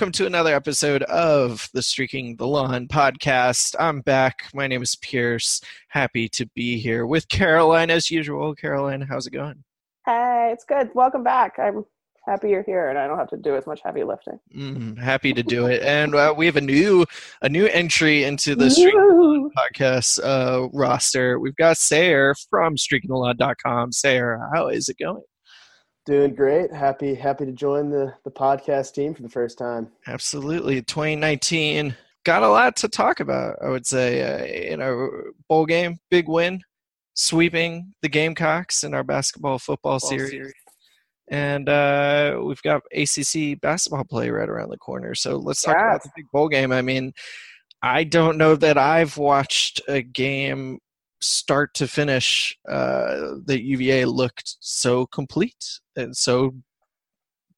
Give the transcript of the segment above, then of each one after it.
Welcome to another episode of the Streaking the Lawn podcast. I'm back. My name is Pierce. Happy to be here with Caroline as usual. Caroline, how's it going? Hey, it's good. Welcome back. I'm happy you're here, and I don't have to do as much heavy lifting. Mm, happy to do it, and uh, we have a new a new entry into the Streaking podcast uh, roster. We've got Sayer from StreakingTheLawn.com. Sayer, how is it going? Doing great. Happy happy to join the the podcast team for the first time. Absolutely. 2019 got a lot to talk about. I would say uh, you know bowl game, big win, sweeping the Gamecocks in our basketball football series. series. And uh, we've got ACC basketball play right around the corner. So let's talk yes. about the big bowl game. I mean, I don't know that I've watched a game start to finish, uh, the UVA looked so complete and so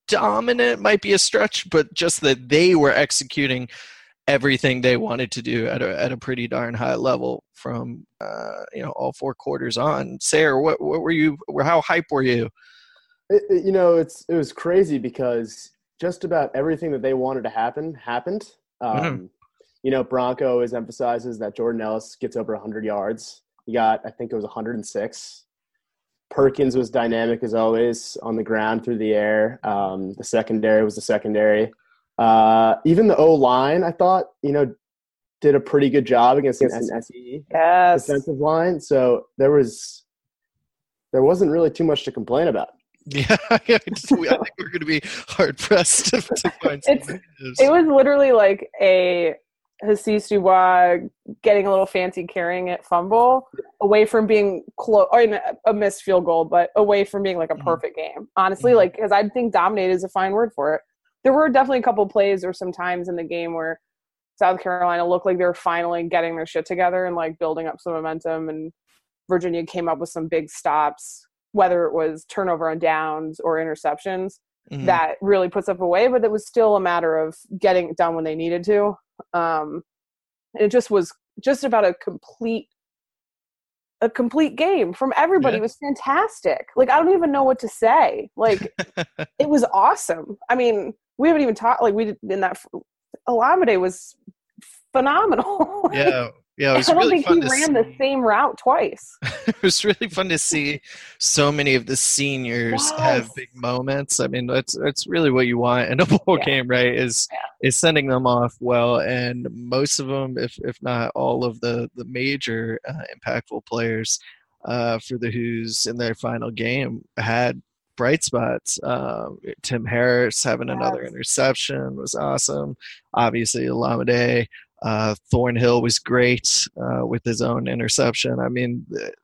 dominant might be a stretch, but just that they were executing everything they wanted to do at a, at a pretty darn high level from uh, you know all four quarters on. Sayer, what what were you? How hype were you? It, it, you know, it's it was crazy because just about everything that they wanted to happen happened. Um, mm-hmm. You know, Bronco always emphasizes that Jordan Ellis gets over 100 yards. He got, I think it was 106. Perkins was dynamic as always on the ground through the air. Um, the secondary was the secondary. Uh, even the O line, I thought, you know, did a pretty good job against an SE yes. defensive line. So there was there wasn't really too much to complain about. Yeah, I think we're going to be hard pressed to, to find. It was literally like a Hasise Dubois getting a little fancy carrying it fumble away from being close or a missed field goal, but away from being like a mm-hmm. perfect game. Honestly, mm-hmm. like because I think dominate is a fine word for it. There were definitely a couple plays or some times in the game where South Carolina looked like they were finally getting their shit together and like building up some momentum, and Virginia came up with some big stops, whether it was turnover on downs or interceptions. Mm-hmm. That really puts up away, but it was still a matter of getting it done when they needed to. Um, and it just was just about a complete a complete game from everybody. Yeah. It was fantastic. Like I don't even know what to say. Like it was awesome. I mean, we haven't even talked. Like we did in that. Olamide was phenomenal. yeah, yeah, I don't really think he ran see. the same route twice. it was really fun to see so many of the seniors yes. have big moments. I mean, that's that's really what you want in a bowl yeah. game, right? Is yeah. is sending them off well, and most of them, if if not all of the the major uh, impactful players uh, for the Hoos in their final game had bright spots. Um, Tim Harris having yes. another interception was awesome. Obviously, Olamide uh, Thornhill was great uh, with his own interception. I mean, it,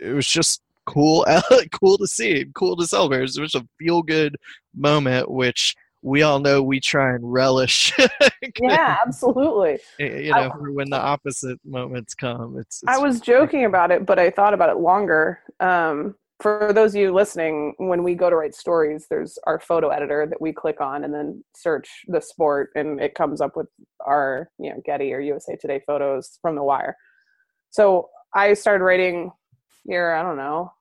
it was just cool, cool to see, cool to celebrate. It was a feel good moment, which we all know we try and relish. yeah, absolutely. You know, I, when the opposite moments come, it's. it's I was joking about it, but I thought about it longer. Um, for those of you listening, when we go to write stories, there's our photo editor that we click on and then search the sport, and it comes up with our you know Getty or USA Today photos from the wire. So I started writing here, I don't know,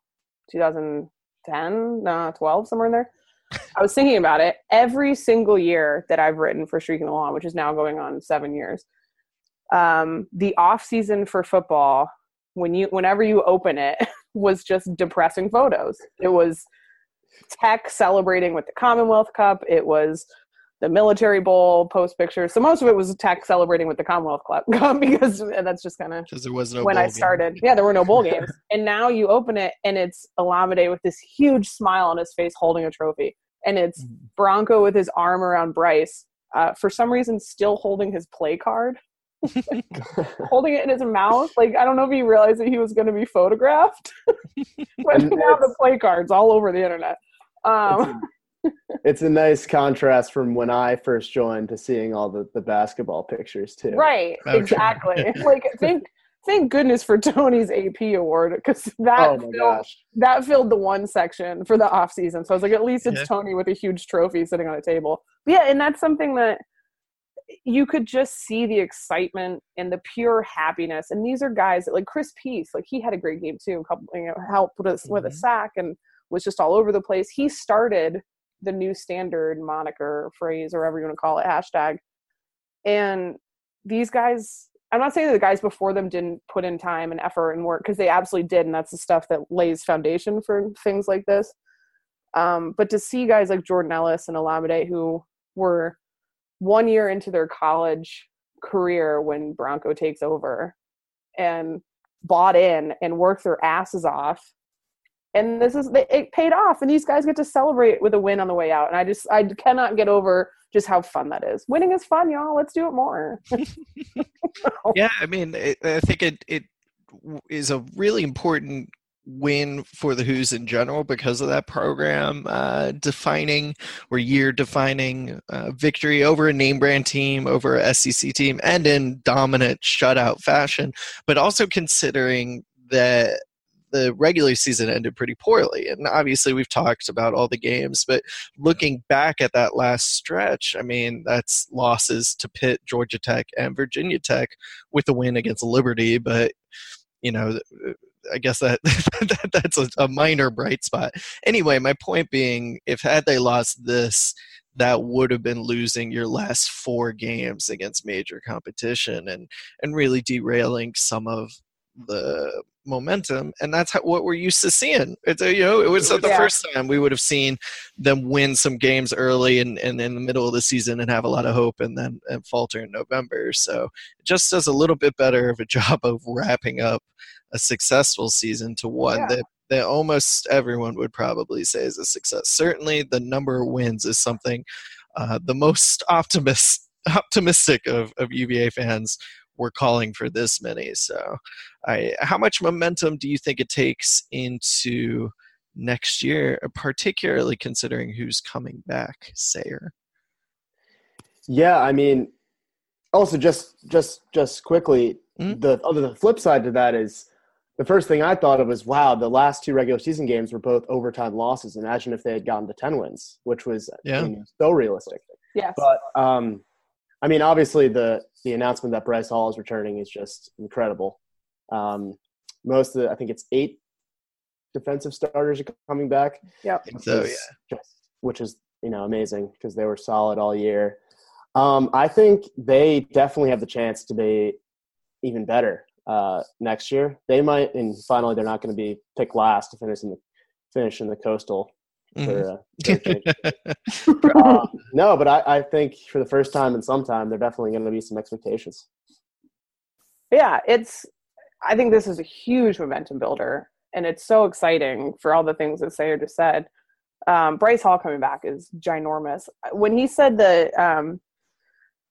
2010, no, 12, somewhere in there. I was thinking about it every single year that I've written for Streaking the Lawn, which is now going on seven years. Um, the off season for football, when you whenever you open it. was just depressing photos. It was Tech celebrating with the Commonwealth Cup. It was the military bowl post pictures. So most of it was tech celebrating with the Commonwealth Club because that's just kind of because there was no when I bowl game. started. Yeah, there were no bowl games, and now you open it and it's Olamide with this huge smile on his face holding a trophy, and it's Mhm. Bronco with his arm around Bryce. Uh, for some reason, still holding his play card, holding it in his mouth. Like I don't know if he realized that he was going to be photographed, but And now the play cards all over the internet. Um, it's a nice contrast from when I first joined to seeing all the, the basketball pictures too. Right, Okay. exactly. like thank thank goodness for Tony's AP award because that Oh filled, gosh. that filled the one section for the off season. So I was like, at least it's Yeah. Tony with a huge trophy sitting on a table. But yeah, and that's something that you could just see the excitement and the pure happiness. And these are guys that like Chris Peace, like he had a great game too. A couple, you know, helped with us with a Mhm. sack and was just all over the place. He started the new standard moniker phrase or whatever you want to call it hashtag and these guys i'm not saying the guys before them didn't put in time and effort and work because they absolutely did and that's the stuff that lays foundation for things like this um, but to see guys like jordan ellis and Olamide who were one year into their college career when bronco takes over and bought in and worked their asses off. And this is it paid off and these guys get to celebrate with a win on the way out. And i just i cannot get over just how fun that is. Winning is fun y'all. Let's do it more. Yeah i mean it, i think it it is a really important win for the Hoos in general because of that program uh, defining or year defining uh, victory over a name brand team over a sec team and in dominant shutout fashion but also considering that the regular season ended pretty poorly. And obviously, we've talked about all the games, but looking back at that last stretch, I mean, that's losses to Pitt, Georgia Tech, and Virginia Tech with a win against Liberty. But, you know, I guess that, that that's a, a minor bright spot. Anyway, my point being, if had they lost this, that would have been losing your last four games against major competition and and really derailing some of the momentum and that's how, what we're used to seeing. It's a, you know it was the first time we would have seen them win some games early and, and in the middle of the season and have a lot of hope and then and falter in november. So it just does a little bit better of a job of wrapping up a successful season to one Yeah. that that almost everyone would probably say is a success. Certainly the number of wins is something uh, the most optimist optimistic of, of uva fans were calling for this many so I, how much momentum do you think it takes into next year, particularly considering who's coming back, Sayer? Yeah, I mean, also just just just quickly, Mhm. the other the flip side to that is the first thing I thought of was wow, the last two regular season games were both overtime losses. Imagine if they had gotten to ten wins, which was Yeah. I mean, so realistic. yes But um, I mean, obviously the the announcement that Bryce Hall is returning is just incredible. Um, most of the, I think it's eight defensive starters are coming back. yep so, which is just- which is you know amazing because they were solid all year. Um, I think they definitely have the chance to be even better uh, next year. They might, and finally, they're not going to be picked last to finish in the finish in the coastal. For. Uh, no, but I, I think for the first time in some time, there definitely going to be some expectations. yeah it's i think this is a huge momentum builder and it's so exciting for all the things that sayer just said um, bryce hall coming back is ginormous when he said that um,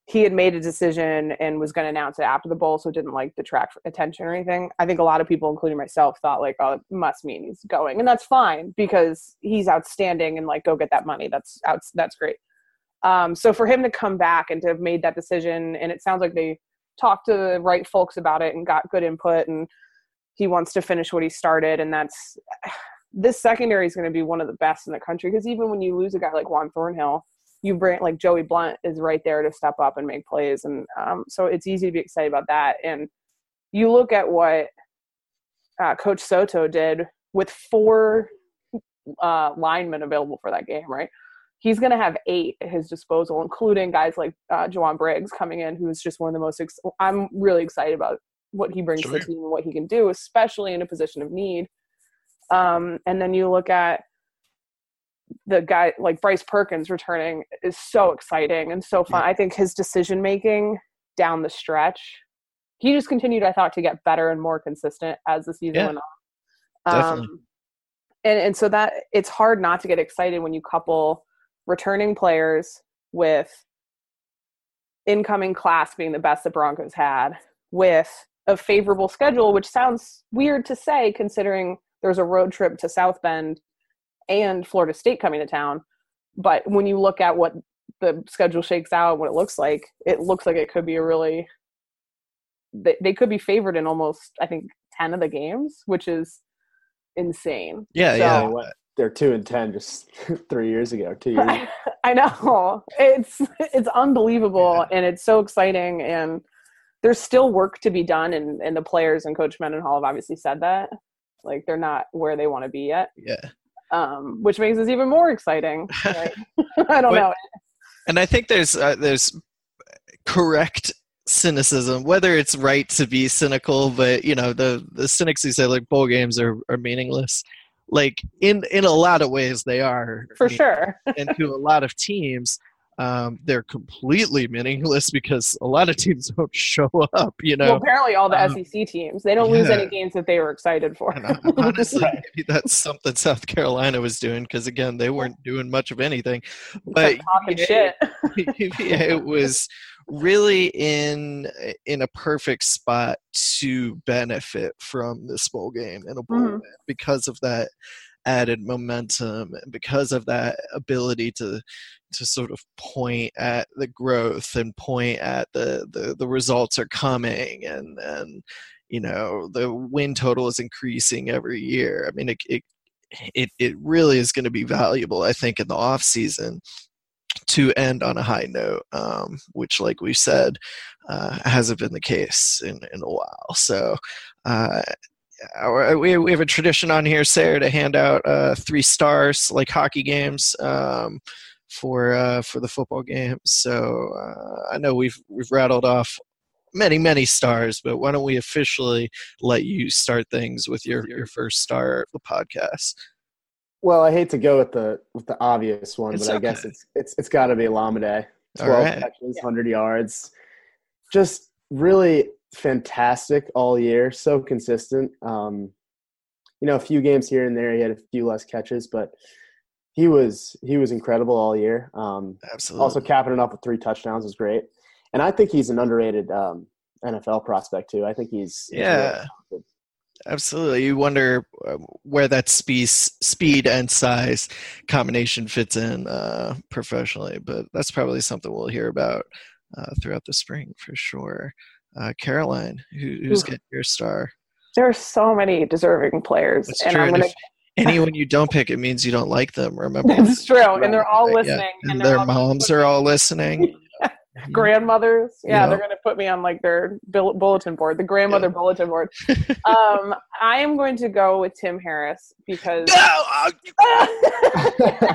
he had made a decision and was going to announce it after the bowl so it didn't like detract attention or anything. I think a lot of people including myself thought like oh it must mean he's going and that's fine because he's outstanding and like go get that money. That's out that's great. Um, so for him to come back and to have made that decision and it sounds like they talked to the right folks about it and got good input and he wants to finish what he started and that's this secondary is going to be one of the best in the country because even when you lose a guy like Juan Thornhill, you bring like Joey Blount is right there to step up and make plays, and um, so it's easy to be excited about that. And you look at what uh, Coach Soto did with four uh, linemen available for that game, right? He's going to have eight at his disposal, including guys like uh, Jowon Briggs coming in, who's just one of the most. Ex- I'm really excited about what he brings to the team and what he can do, especially in a position of need. Um, and then you look at the guy like Bryce Perkins returning is so exciting and so fun. Yeah. I think his decision making down the stretch, he just continued, I thought, to get better and more consistent as the season yeah. went on. Definitely. Um, and and so that it's hard not to get excited when you couple returning players with incoming class being the best the Broncos had with a favorable schedule, which sounds weird to say considering there's a road trip to South Bend and Florida State coming to town. But when you look at what the schedule shakes out, what it looks like, it looks like it could be a really they, they could be favored in almost I think ten of the games, which is insane. Yeah, so, yeah. They're two and ten just three years ago. Two years. I know it's it's unbelievable yeah. and it's so exciting and there's still work to be done and and the players and coach Mendenhall have obviously said that like they're not where they want to be yet. Yeah um, which makes this even more exciting. Right? I don't know. And I think there's uh, there's correct cynicism, whether it's right to be cynical, but you know the the cynics who say like bowl games are are meaningless. Like in in a lot of ways they are for sure, and to a lot of teams um, they're completely meaningless because a lot of teams don't show up. You know, well, apparently all the um, SEC teams they don't yeah. lose any games that they were excited for. honestly, maybe that's something South Carolina was doing because again they weren't doing much of anything. But talking shit. yeah, it was really in in a perfect spot to benefit from this bowl game in a bowl mm-hmm. because of that added momentum and because of that ability to to sort of point at the growth and point at the the, the results are coming and and you know the win total is increasing every year i mean it it it, it really is going to be valuable i think in the off season to end on a high note, um, which, like we said, uh, hasn't been the case in, in a while. So, uh, we, we have a tradition on here, Sayer, to hand out uh, three stars like hockey games um, for uh, for the football game. So uh, I know we've we've rattled off many many stars, but why don't we officially let you start things with your your first star of the podcast? Well, I hate to go with the with the obvious one, it's but okay. I guess it's it's it's got to be Olamide. Twelve right. catches, hundred yards, just really fantastic all year, so consistent. Um, you know, a few games here and there, he had a few less catches, but he was he was incredible all year. Um, Absolutely. Also, capping it up with three touchdowns was great, and I think he's an underrated um, NFL prospect too. I think he's, he's yeah. Really Absolutely. You wonder uh, where that speed, speed and size combination fits in uh, professionally, but that's probably something we'll hear about uh, throughout the spring for sure uh, Caroline, who, who's getting your star. There are so many deserving players, That's and true. I'm gonna. anyone you don't pick, it means you don't like them. Remember, it's true, and they're all listening, yeah. and, and their moms are all listening. grandmothers yeah, they're going to put me on like their bulletin board the grandmother yeah. bulletin board um i am going to go with tim harris because no!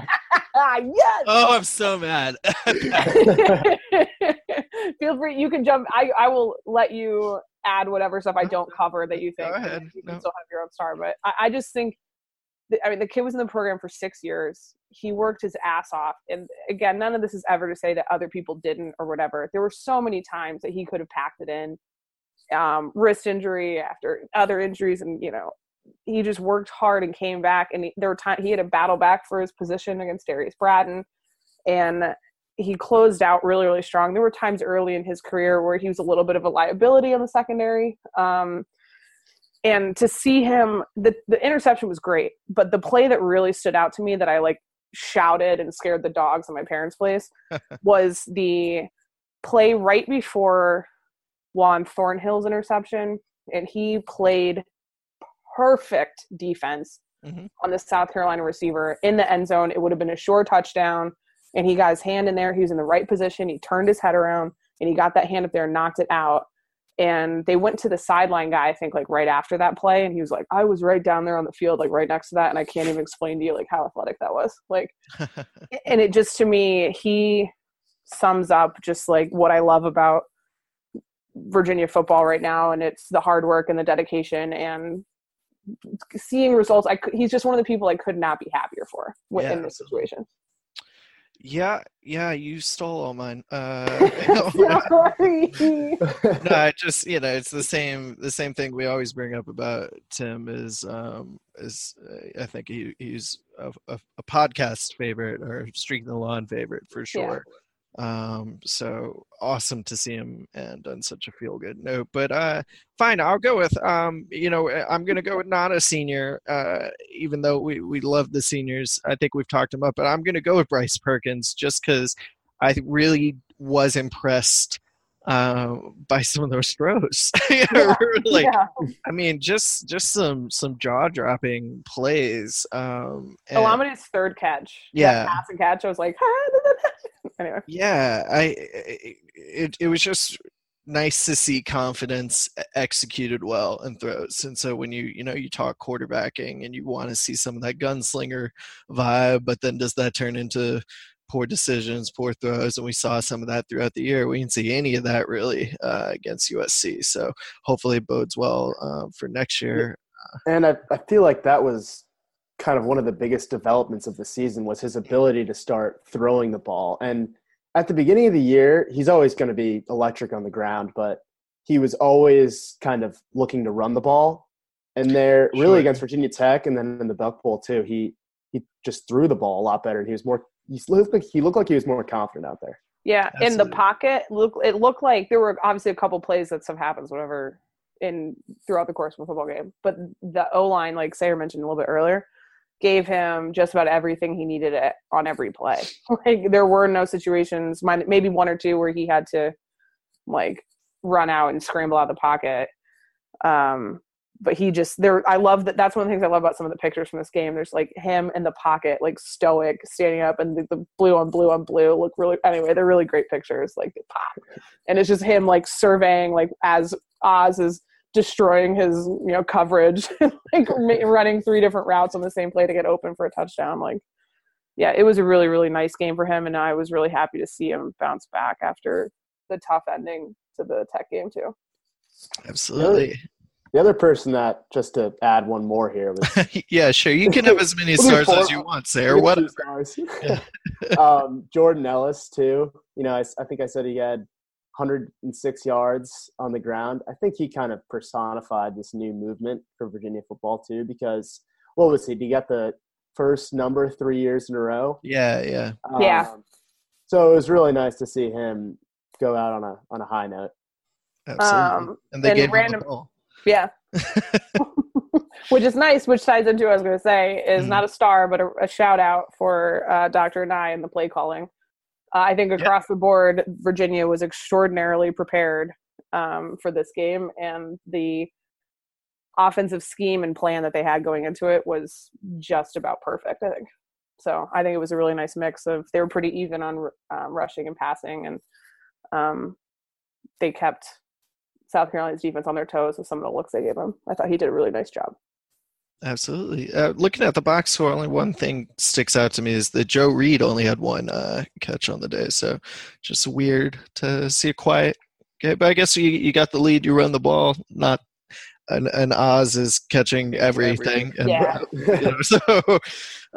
yes oh i'm so mad feel free you can jump i i will let you add whatever stuff i don't cover that you think go ahead. you can no. still have your own star but i, I just think I mean, the kid was in the program for six years. He worked his ass off. And again, none of this is ever to say that other people didn't or whatever. There were so many times that he could have packed it in. Um, wrist injury after other injuries, and you know, he just worked hard and came back. And he, there were times he had a battle back for his position against Darrius Bratton, and he closed out really, really strong. There were times early in his career where he was a little bit of a liability on the secondary. Um, and to see him the, the interception was great but the play that really stood out to me that i like shouted and scared the dogs in my parents place was the play right before juan thornhill's interception and he played perfect defense mm-hmm. on the south carolina receiver in the end zone. It would have been a sure touchdown and he got his hand in there. He was in the right position. He turned his head around and he got that hand up there and knocked it out and they went to the sideline guy i think like right after that play and he was like i was right down there on the field like right next to that and i can't even explain to you like how athletic that was like and it just to me he sums up just like what i love about virginia football right now and it's the hard work and the dedication and seeing results. I could, he's just one of the people I could not be happier for Yeah, in this situation. Yeah, yeah, you stole all mine. Uh, no, I just you know it's the same the same thing we always bring up about Tim is um is uh, I think he he's a, a, a podcast favorite or streak the lawn favorite for sure. Um, so awesome to see him and on such a feel good note. But uh, fine, I'll go with um, you know, I'm gonna go with not a senior. Uh, even though we we love the seniors, I think we've talked him up. But I'm gonna go with Bryce Perkins just because I really was impressed uh, by some of those throws. Know, like yeah. I mean, just just some some jaw dropping plays. Um, and- Olamide's third catch. that Yeah. pass and catch. I was like, anyway. yeah i it, it was just nice to see confidence executed well and throws. And so when you you know you talk quarterbacking and you want to see some of that gunslinger vibe but then does that turn into poor decisions poor throws? And we saw some of that throughout the year. We didn't see any of that really uh, against usc so hopefully it bodes well uh, for next year. And I, I feel like that was kind of one of the biggest developments of the season was his ability to start throwing the ball. And at the beginning of the year, he's always going to be electric on the ground, but he was always kind of looking to run the ball. And there, really Sure. against Virginia Tech, and then in the Belk Bowl too, he he just threw the ball a lot better. And he was more. He looked like he looked like he was more confident out there. Yeah, in the pocket, look it looked like there were obviously a couple plays that stuff happens, whatever, in throughout the course of a football game. But the O line, like Sayer mentioned a little bit earlier, gave him just about everything he needed it on every play. like there were no situations, maybe one or two where he had to like run out and scramble out of the pocket. Um, but he just there. I love that. That's one of the things I love about some of the pictures from this game. There's like him in the pocket, like stoic, standing up, and the, the blue on blue on blue look really. Anyway, they're really great pictures. Like pop, and it's just him like surveying, like as Oz is destroying his you know coverage, like running three different routes on the same play to get open for a touchdown. Like, yeah, it was a really really nice game for him, and I was really happy to see him bounce back after the tough ending to the Tech game too. absolutely The other person that, just to add one more here, was yeah sure you can have as many stars as you want sayer or what Two stars. um, Jordan Ellis too. You know, I think I said he had 106 yards on the ground. I think he kind of personified this new movement for Virginia football too, because what was he? He got the first number three years in a row. yeah yeah Yeah. Um, so it was really nice to see him go out on a on a high note. Absolutely. Um, and they and gave random- him the ball. Yeah. which is nice, which ties into what I was going to say is Mhm. not a star, but a, a shout out for uh, Dr. Nye and the play calling. Uh, I think across the board, Virginia was extraordinarily prepared um, for this game, and the offensive scheme and plan that they had going into it was just about perfect. I think so. I think it was a really nice mix of they were pretty even on um, rushing and passing, and um, they kept South Carolina's defense on their toes with some of the looks they gave him. I thought he did a really nice job. Absolutely. Uh, looking at the box score, only one thing sticks out to me is that Joe Reed only had one uh, catch on the day. So just weird to see a quiet. Okay, but I guess you you got the lead. You run the ball. Not an, an Oz is catching everything. And, Yeah. you know, so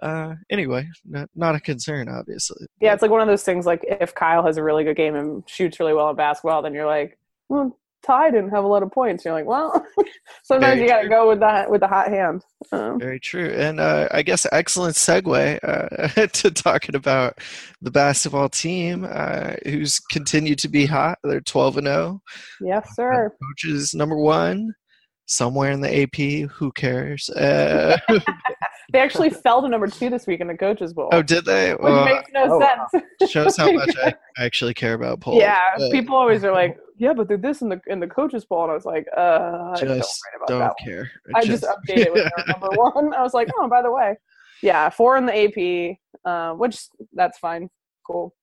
uh, anyway, not, not a concern, obviously. Yeah, it's like one of those things. Like if Kyle has a really good game and shoots really well in basketball, then you're like, well, Ty didn't have a lot of points. You're like, well, sometimes Very you got to go with that with the hot hand. Um, Very true. And uh, I guess excellent segue uh, to talking about the basketball team uh, who's continued to be hot. They're 12 and 0. yes, sir. Coaches number one, somewhere in the AP. Who cares? Uh, They actually fell to number two this week in the coaches bowl, oh, did they? which Well, makes no oh, wow. sense. shows how much I actually care about polls. yeah, but people always are like, yeah, but they're this in the in the coaches bowl, and I was like, uh, I don't just worry about don't that. one. care. I just updated with number one. I was like, oh, by the way, yeah, four in the AP, uh, which that's fine, cool.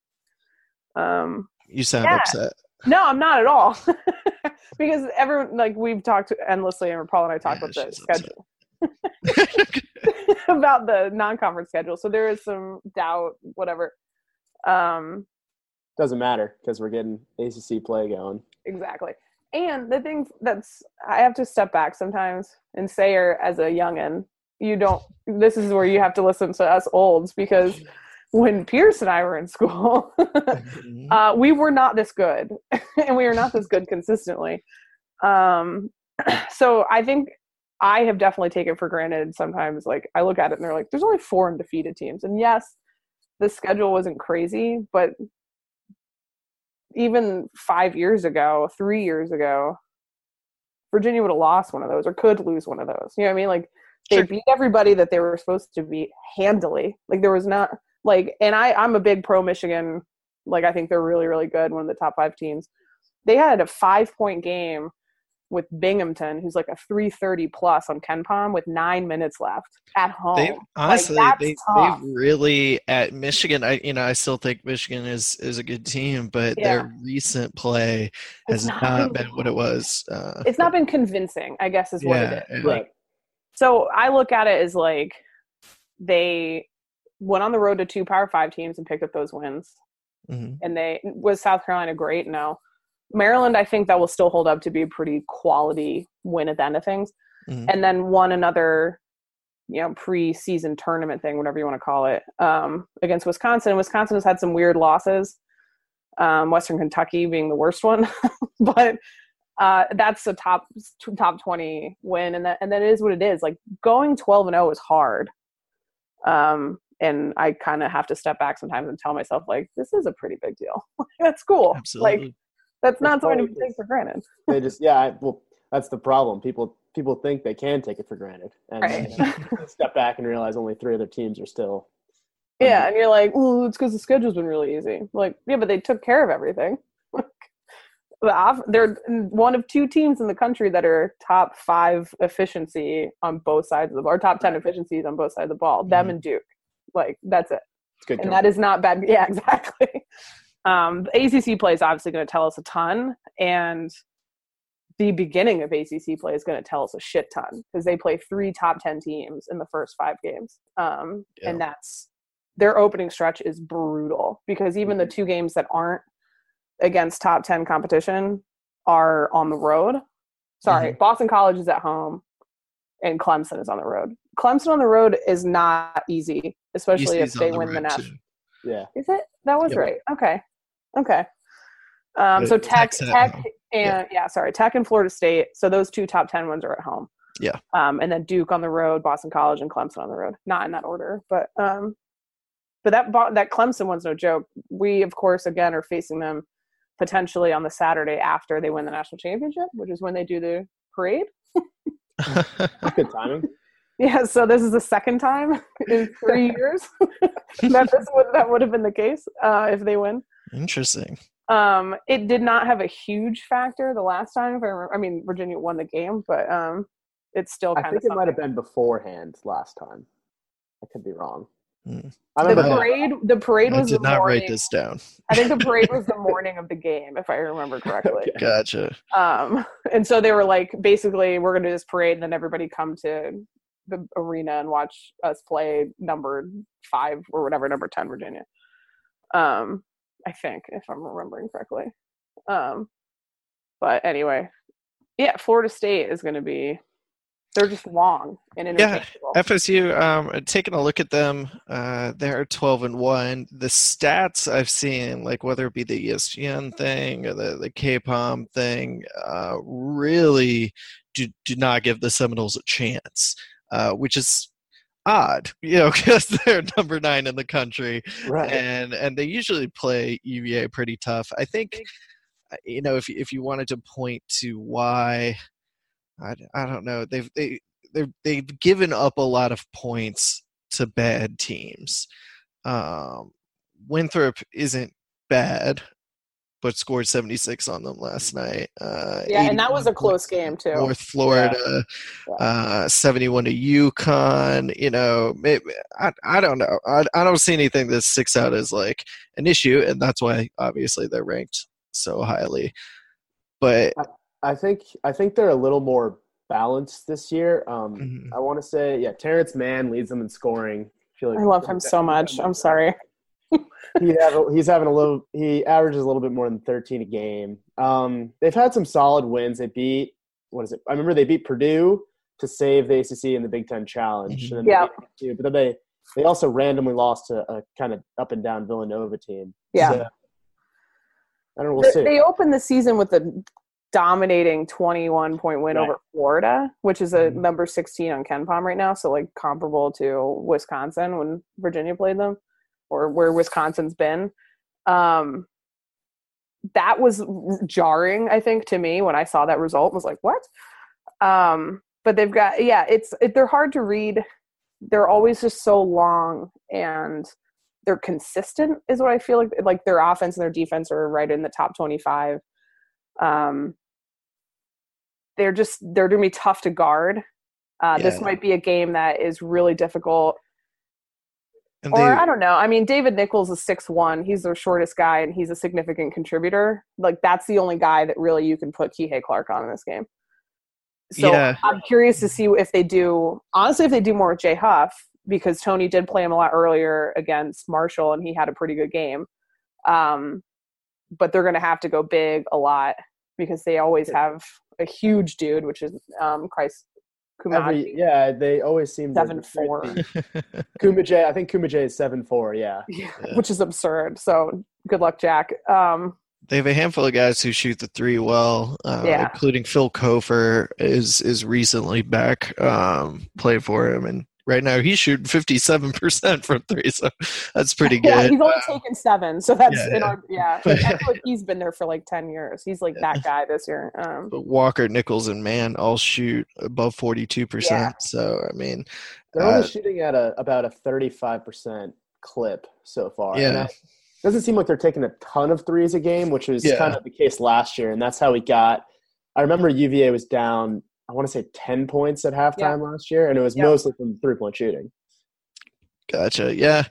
Um, you sound Yeah. upset. No, I'm not at all, because everyone like we've talked endlessly, and Paul and I talked Yeah, about the schedule, about the non-conference schedule. So there is some doubt, whatever. Um, Doesn't matter because we're getting ACC play going. exactly. And the thing that's I have to step back sometimes and say her as a youngin, you don't this is where you have to listen to us olds because when Pierce and I were in school, Mhm. uh, we were not this good, and we were not this good consistently. Um, so I think I have definitely taken for granted sometimes. Like I look at it and they're like, "There's only four undefeated teams," and yes, the schedule wasn't crazy, but even five years ago, three years ago, Virginia would have lost one of those or could lose one of those. You know what I mean? Like they Sure. beat everybody that they were supposed to beat handily. Like there was not like, and I I'm a big pro Michigan. Like I think they're really really good, one of the top five teams. They had a five point game with Binghamton, who's like a 330 plus on KenPom with nine minutes left at home. They honestly, that's they they really at Michigan. I you know I still think Michigan is is a good team, but Yeah. their recent play has not not been- what it was. Uh, it's not been convincing, I guess is what Yeah, it is. and- Like so I look at it as like they went on the road to two power five teams and picked up those wins. mhm. And they was South Carolina great? No. Maryland, I think that will still hold up to be a pretty quality win at the end of things. Mhm. And then won another, you know, preseason tournament thing, whatever you want to call it, um, against Wisconsin. Wisconsin has had some weird losses. Um, Western Kentucky being the worst one, but uh, that's a top top twenty win, and that and that is what it is. Like going twelve and zero is hard, um, and I kind of have to step back sometimes and tell myself like this is a pretty big deal. that's cool. Absolutely. Like that's not That's something to take for granted. they just yeah I, well that's the problem people people think they can take it for granted and Right. then step back and realize only three other teams are still Yeah, and you're like, oh, it's because the schedule's been really easy. Like, yeah, but they took care of everything. The off- They're one of two teams in the country that are top five efficiency on both sides of the ball, or top ten efficiencies on both sides of the ball. Them Mhm. and Duke, like that's it, it's good and company. that is not bad. Yeah, exactly. Um, the ACC play is obviously going to tell us a ton, and the beginning of ACC play is going to tell us a shit ton because they play three top ten teams in the first five games, um, Yeah. and that's their opening stretch is brutal because even the two games that aren't against top 10 competition are on the road. Sorry, Boston College is at home and Clemson is on the road. Clemson on the road is not easy, especially if they on win the national. too. yeah Is it? That was Yep. right. Okay. Okay. Um, so Tech, Tech, home. and yeah. sorry, Tech and Florida State. So those two top ten ones are at home. Yeah. Um, and then Duke on the road, Boston College, and Clemson on the road. Not in that order, but um, but that Bo- that Clemson one's no joke. We of course again are facing them potentially on the Saturday after they win the national championship, which is when they do the parade. good timing Yeah, so this is the second time in three years that this would that would have been the case uh, if they win. Interesting. Um, it did not have a huge factor the last time. If I remember, I mean, Virginia won the game, but um, it's still i think of it might have been beforehand last time i could be wrong Hmm. I the remember Well, parade. The parade I was did the not morning. write this down. I think the parade was the morning of the game, if I remember correctly. Okay. Gotcha. Um, and so they were like, basically, we're going to do this parade, and then everybody come to the arena and watch us play number five or whatever, number 10 Virginia. Um, I think, if I'm remembering correctly. Um, but anyway, yeah, Florida State is going to be, they're just long and Yeah. FSU, um, taking a look at them, uh, they're 12 and 1. The stats I've seen, like whether it be the ESPN thing or the, the KenPom thing, uh, really do, do not give the Seminoles a chance, uh, which is odd, you know, because they're number nine in the country right and and they usually play UVA pretty tough. I think, uh, you know, if if you wanted to point to why, I, I don't know, they've they they they've given up a lot of points to bad teams. Um, Winthrop isn't bad, but scored seventy six on them last night. Uh, yeah, and that was a close game, too. North Florida, Yeah. uh, 71 to UConn. You know, maybe, I, I don't know. I, I don't see anything that sticks out as like an issue, and that's why obviously they're ranked so highly. But i think i think they're a little more balanced this year um Mhm. i want to say yeah terance mann leads them in scoring I feel like I love him so much. I'm sorry. He have he's having a little. He averages a little bit more than 13 a game. Um, they've had some solid wins. They beat what is it? I remember they beat Purdue to save the ACC in the Big Ten Challenge. Mhm. And then Yeah. beat but then they they also randomly lost to a kind of up and down Villanova team. Yeah. So, I don't know. We'll They- see. They opened the season with a dominating 21 point win Right. over Florida, which is a Mhm. number 16 on KenPom right now. So, like, comparable to Wisconsin when Virginia played them or where Wisconsin's been. Um, that was jarring, I think, to me when I saw that result. Was like, what? Um, but they've got, yeah, it's it, they're hard to read. They're always just so long and they're consistent is what I feel like. Like their offense and their defense are right in the top 25. Um, they're just they're to be tough to guard. Uh, This might be a game that is really difficult. And Or they, I don't know. I mean, David Nichols is six one. He's their shortest guy, and he's a significant contributor. Like that's the only guy that really you can put Kihei Clark on in this game. So Yeah. I'm curious to see if they do. Honestly, if they do more with Jay Huff, because Tony did play him a lot earlier against Marshall, and he had a pretty good game. Um, but they're going to have to go big a lot because they always have a huge dude, which is um, Christ. Every, yeah, they always seem to- Seven four. Koumadje, I think Koumadje is seven four. Yeah, Yeah, which is absurd. So good luck, Jack. Um, they have a handful of guys who shoot the three well, uh, Yeah. including Phil Cofer is is recently back um, play for him, and right now he's shooting fifty seven percent from three, so that's pretty good. yeah, he's only taken seven, so that's Yeah, in yeah. our yeah. Like, I feel like he's been there for like ten years. He's like that guy this year. Um, But Walker, Nichols, and Mann all shoot above forty two Yeah. percent. So I mean, they're only Uh, shooting at a about a thirty five percent clip so far. Yeah. Doesn't seem like they're taking a ton of threes a game, which was Yeah. kind of the case last year, and that's how we got. I remember UVA was down. I want to say ten points at halftime last year, and it was Yeah. mostly from three point shooting. Gotcha. Yeah.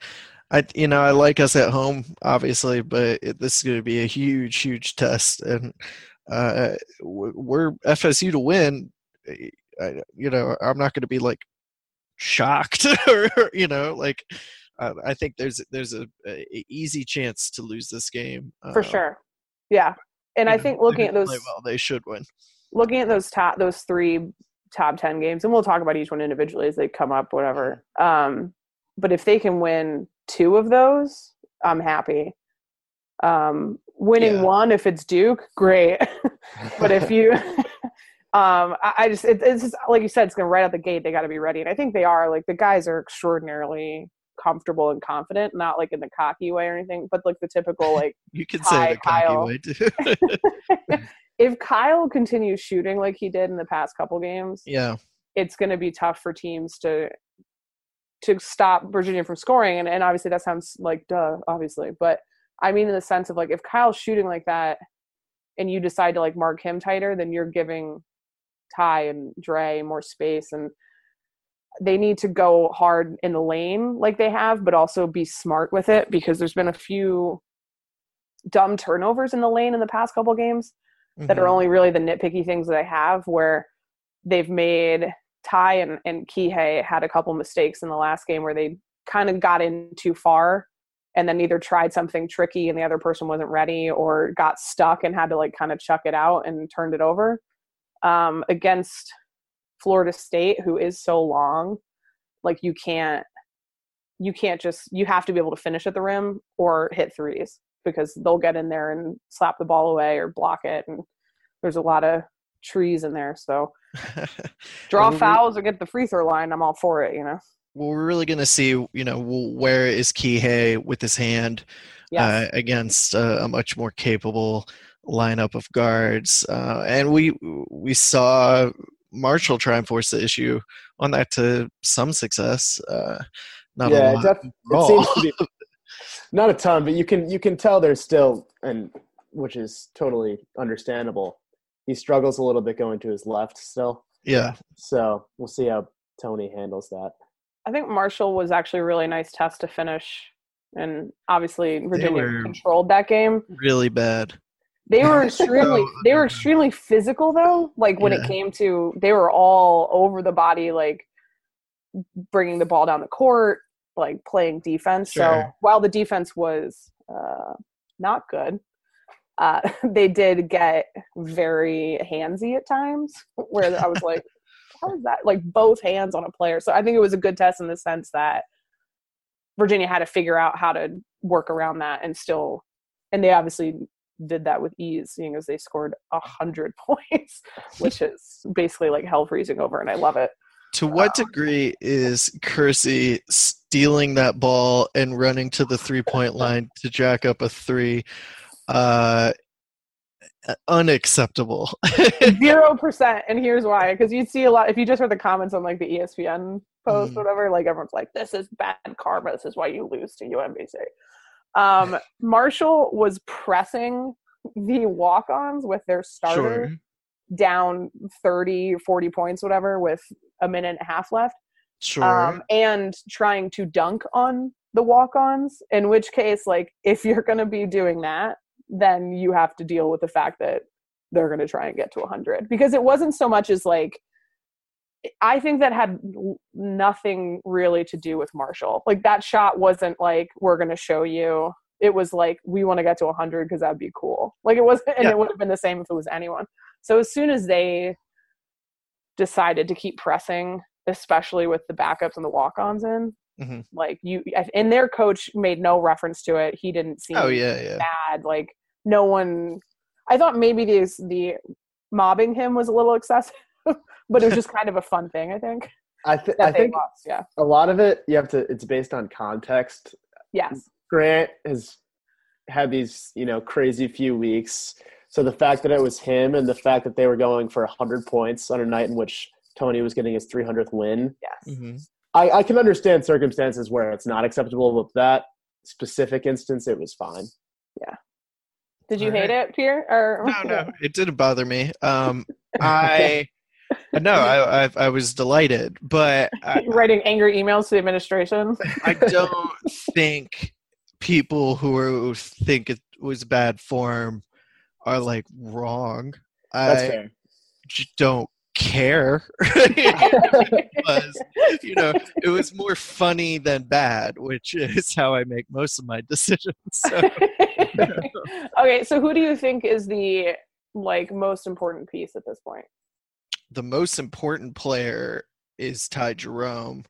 I you know I like us at home obviously, but it, this is going to be a huge huge test, and uh, we're FSU to win. I, you know I'm not going to be like shocked or you know like uh, I think there's there's a, a easy chance to lose this game for uh, sure. Yeah, and I know, think looking at those play well, they should win. Looking at those top those three top 10 games and we'll talk about each one individually as they come up whatever. Um but if they can win two of those i'm happy. Um winning Yeah. one if it's duke great. But if you um i, I just it, it's just like you said it's going to right out the gate they got to be ready. And i think they are like the guys are extraordinarily comfortable and confident not like in the cocky way or anything but like the typical like You can say the cocky way too. if kyle continues shooting like he did in the past couple games yeah. it's going to be tough for teams to to stop Virginia from scoring. And, and obviously that sounds like duh, obviously, but I mean in the sense of like if Kyle's shooting like that, and you decide to like mark him tighter, then you're giving Ty and Dre more space, and they need to go hard in the lane like they have, but also be smart with it because there's been a few dumb turnovers in the lane in the past couple games that are Mhm. only really the nitpicky things that I have where they've made Ty and, and Kihei had a couple mistakes in the last game where they kind of got in too far and then either tried something tricky and the other person wasn't ready or got stuck and had to like kind of chuck it out and turned it over. Um, against Florida State, who is so long, like you can't you can't just you have to be able to finish at the rim or hit threes because they'll get in there and slap the ball away or block it and there's a lot of trees in there. So draw fouls or get the free throw line i'm all for it you know? Well, we're really going to see, you know, where is Kihei with his hand yes. uh, against uh, a much more capable lineup of guards, uh, and we we saw Marshall try and force the issue on that to some success. Uh, not yeah, a it, lot. def- it seems to be not a ton, but you can you can tell there's still and which is totally understandable. He struggles a little bit going to his left still, yeah, so we'll see how Tony handles that. i think marshall was actually a really nice test to finish and obviously virginia controlled that game really bad. They were extremely they were extremely physical though like when Yeah. it came to they were all over the body like bringing the ball down the court like playing defense. So while the defense was uh, not good, uh, they did get very handsy at times, where I was like, "How is that?" Like both hands on a player. So I think it was a good test in the sense that Virginia had to figure out how to work around that and still, and they obviously did that with ease, seeing as they scored a hundred points, which is basically like hell freezing over, and I love it. To what degree is Kersey stealing that ball and running to the three point line to jack up a three uh, unacceptable? Zero percent, and here's why: because you'd see a lot if you just read the comments on like the ESPN post, Mhm. whatever. Like everyone's like, "This is bad karma. This is why you lose to UMBC." Um, Marshall was pressing the walk-ons with their starter sure. down 30 40 points whatever with a minute and a half left Sure. um, and trying to dunk on the walk-ons in which case like if you're going to be doing that then you have to deal with the fact that they're going to try and get to 100 because it wasn't so much as like i think that had nothing really to do with marshall. Like that shot wasn't like we're going to show you. It was like we want to get to 100 because that'd be cool. Like it wasn't and Yeah. it would have been the same if it was anyone. So as soon as they decided to keep pressing especially with the backups and the walk-ons in Mhm. like you and their coach made no reference to it. He didn't seem oh, yeah, yeah. bad. Like no one i thought maybe the the mobbing him was a little excessive but it was just kind of a fun thing i think I, th- I think lost yeah a lot of it you have to. It's based on context. yes Grant has had these, you know, crazy few weeks. So the fact that it was him and the fact that they were going for 100 points on a night in which Tony was getting his 300th win, yes hmm I, I can understand circumstances where it's not acceptable. But that specific instance, it was fine. Yeah. Did you All hate it pierre or No, no, it didn't bother me. Um, I Uh, no, I, I I was delighted, but I, writing angry emails to the administration I don't think people who think it was bad form are like wrong. That's I fair. j- don't care. it was, you know, it was more funny than bad, which is how I make most of my decisions. So, okay so who do you think is the like most important piece at this point the most important player is Ty Jerome,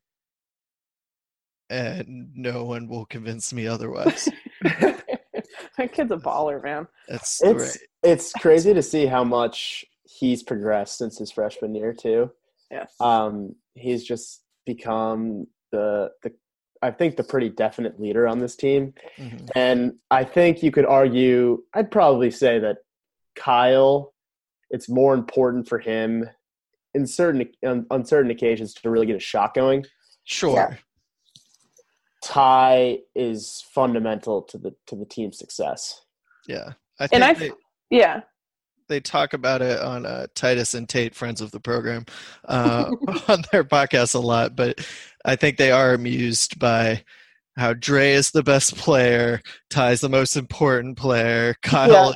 and no one will convince me otherwise. that kid's a baller man That's It's right. it's crazy to see how much he's progressed since his freshman year too. yes Um, he's just become the the I think the pretty definite leader on this team. Mhm. And I think you could argue, I'd probably say that Kyle, it's more important for him in certain on, on certain occasions to really get a shot going. Sure. Ty is fundamental to the to the team's success. Yeah. I think And I- they, yeah they talk about it on uh, Titus and Tate, friends of the program, uh, on their podcast a lot, but I think they are amused by how Dre is the best player, Ty's the most important player, Kyle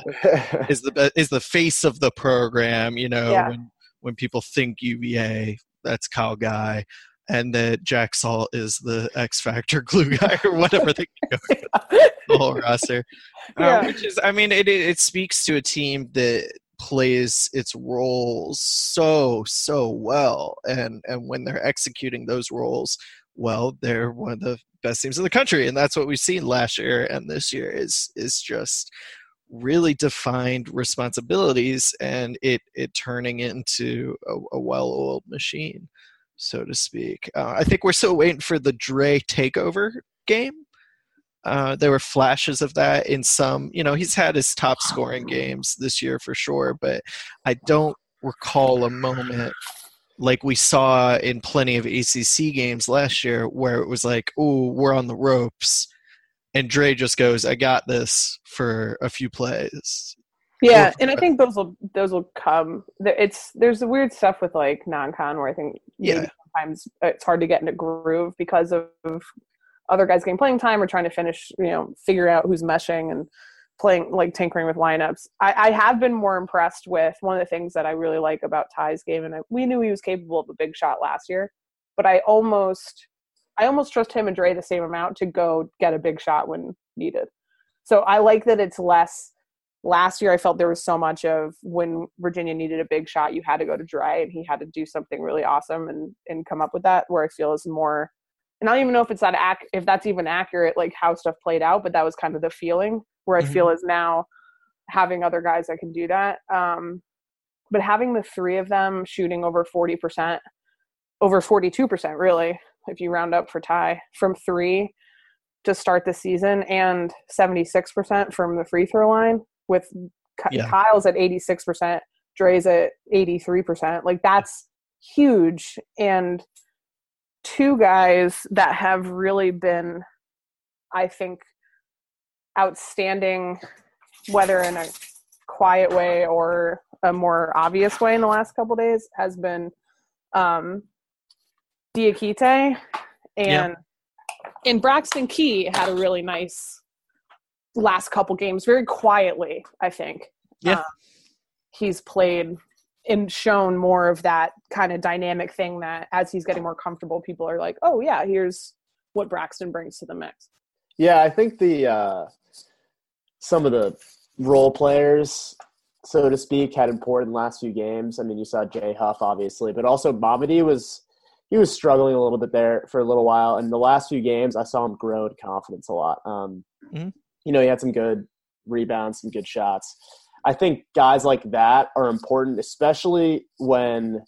is the be- is the face of the program. You know, Yeah. when when people think UVA, that's Kyle Guy, and that Jack Salt is the X Factor glue guy or whatever they go the whole roster. Yeah. Um, which is, I mean, it, it it speaks to a team that plays its roles so so well, and and when they're executing those roles well, they're one of the best teams in the country, and that's what we've seen last year and this year is is just really defined responsibilities and it it turning into a, a well-oiled machine so to speak. Uh, i think we're still waiting for the dre takeover game. Uh, there were flashes of that in some you know he's had his top scoring games this year for sure but i don't recall a moment like we saw in plenty of acc games last year where it was like oh we're on the ropes and Dre just goes, "I got this" for a few plays. Yeah, and I think those will those will come. There- It's there's the weird stuff with like non-con where I think Yeah. sometimes uh, it's hard to get into groove because of other guys getting playing time or trying to finish, you know, figure out who's meshing and playing like tinkering with lineups. I, I have been more impressed with one of the things that I really like about Ty's game, and I, we knew he was capable of a big shot last year, but I almost I almost trust him and Dre the same amount to go get a big shot when needed. So I like that it's less. Last year, I felt there was so much of when Virginia needed a big shot, you had to go to Dre, and he had to do something really awesome and and come up with that. Where I feel is more, and I don't even know if it's that ac- if that's even accurate, like how stuff played out, but that was kind of the feeling. Where I Mhm. feel is now having other guys that can do that. Um, but having the three of them shooting over 40%, over 42%, really, if you round up for Ty from three to start the season, and 76% from the free throw line, with Yeah. Kyle's at 86%, Dre's at 83%. Like, that's huge. And two guys that have really been, I think, outstanding, whether in a quiet way or a more obvious way in the last couple days, has been um, Diakite and Yeah. and Braxton Key had a really nice last couple games, very quietly. I think. Yeah. Um, he's played and shown more of that kind of dynamic thing that as he's getting more comfortable, people are like, "Oh yeah, here's what Braxton brings to the mix." Yeah, I think the uh, some of the role players, so to speak, had important last few games. I mean, you saw Jay Huff, obviously, but also Mamadi was he was struggling a little bit there for a little while. And the last few games, I saw him grow in confidence a lot. Um, Mhm. You know, he had some good rebounds, some good shots. I think guys like that are important, especially when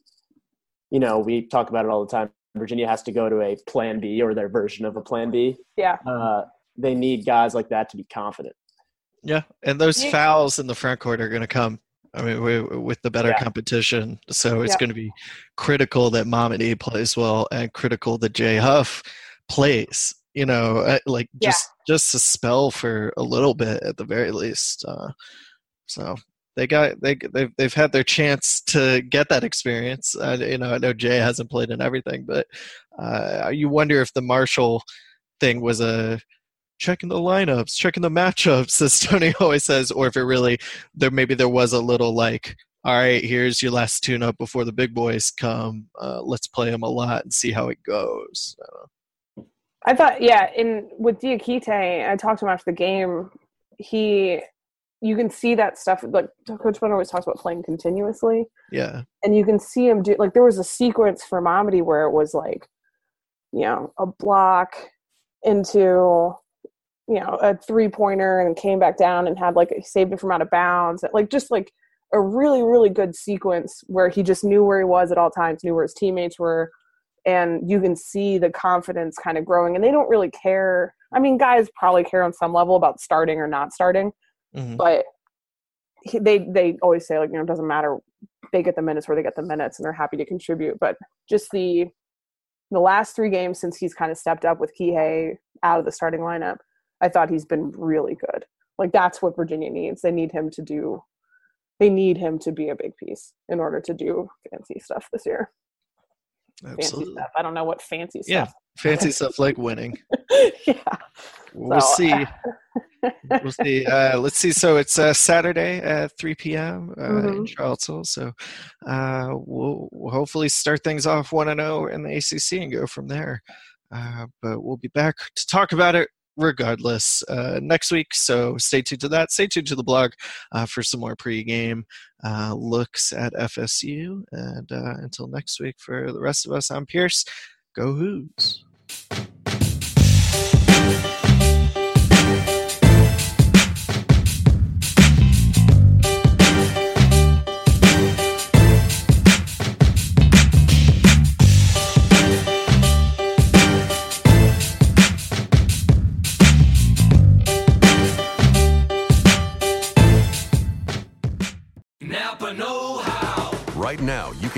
you know we talk about it all the time. Virginia has to go to a plan B or their version of a plan B Yeah. uh, they need guys like that to be confident. Yeah, and those Yeah. fouls in the front court are going to come. I mean, we, with the better Yeah. competition, so it's Yeah. going to be critical that Mamadi plays well and critical that Jay Huff plays. You know, uh, like Yeah. just just a spell for a little bit at the very least. Uh, so they got they they've they've had their chance to get that experience. Uh, you know, I know Jay hasn't played in everything, but uh, you wonder if the Marshall thing was a checking the lineups, checking the matchups, as Tony always says, or if it really there maybe there was a little like, all right, here's your last tune up before the big boys come. Uh, let's play them a lot and see how it goes. Uh, I thought, yeah, in with Diakite, I talked to him after the game. He, you can see that stuff. Like Coach Bun always talks about playing continuously, yeah, and you can see him do. Like there was a sequence for Mamadi where it was like, you know, a block into, you know, a three pointer, and came back down and had like saved it from out of bounds. Like just like a really really good sequence where he just knew where he was at all times, knew where his teammates were and you can see the confidence kind of growing and they don't really care i mean guys probably care on some level about starting or not starting Mhm. but he, they they always say like you know it doesn't matter they get the minutes where they get the minutes and they're happy to contribute but just the the last three games since he's kind of stepped up with Kihei out of the starting lineup i thought he's been really good like that's what virginia needs they need him to do they need him to be a big piece in order to do fancy stuff this year fancy absolutely. stuff. I don't know what fancy stuff. Yeah. Fancy stuff like winning. yeah. We'll So, see. We'll see. Uh, let's see. So it's uh, Saturday at 3 p.m. Uh, in Mhm. Charlottesville. So uh, we'll, we'll hopefully start things off 1 0 in the ACC and go from there. Uh, but we'll be back to talk about it regardless uh, next week. So stay tuned to that. Stay tuned to the blog uh, for some more pregame uh, looks at FSU. And uh, until next week, for the rest of us, I'm Pierce. Go Hoos.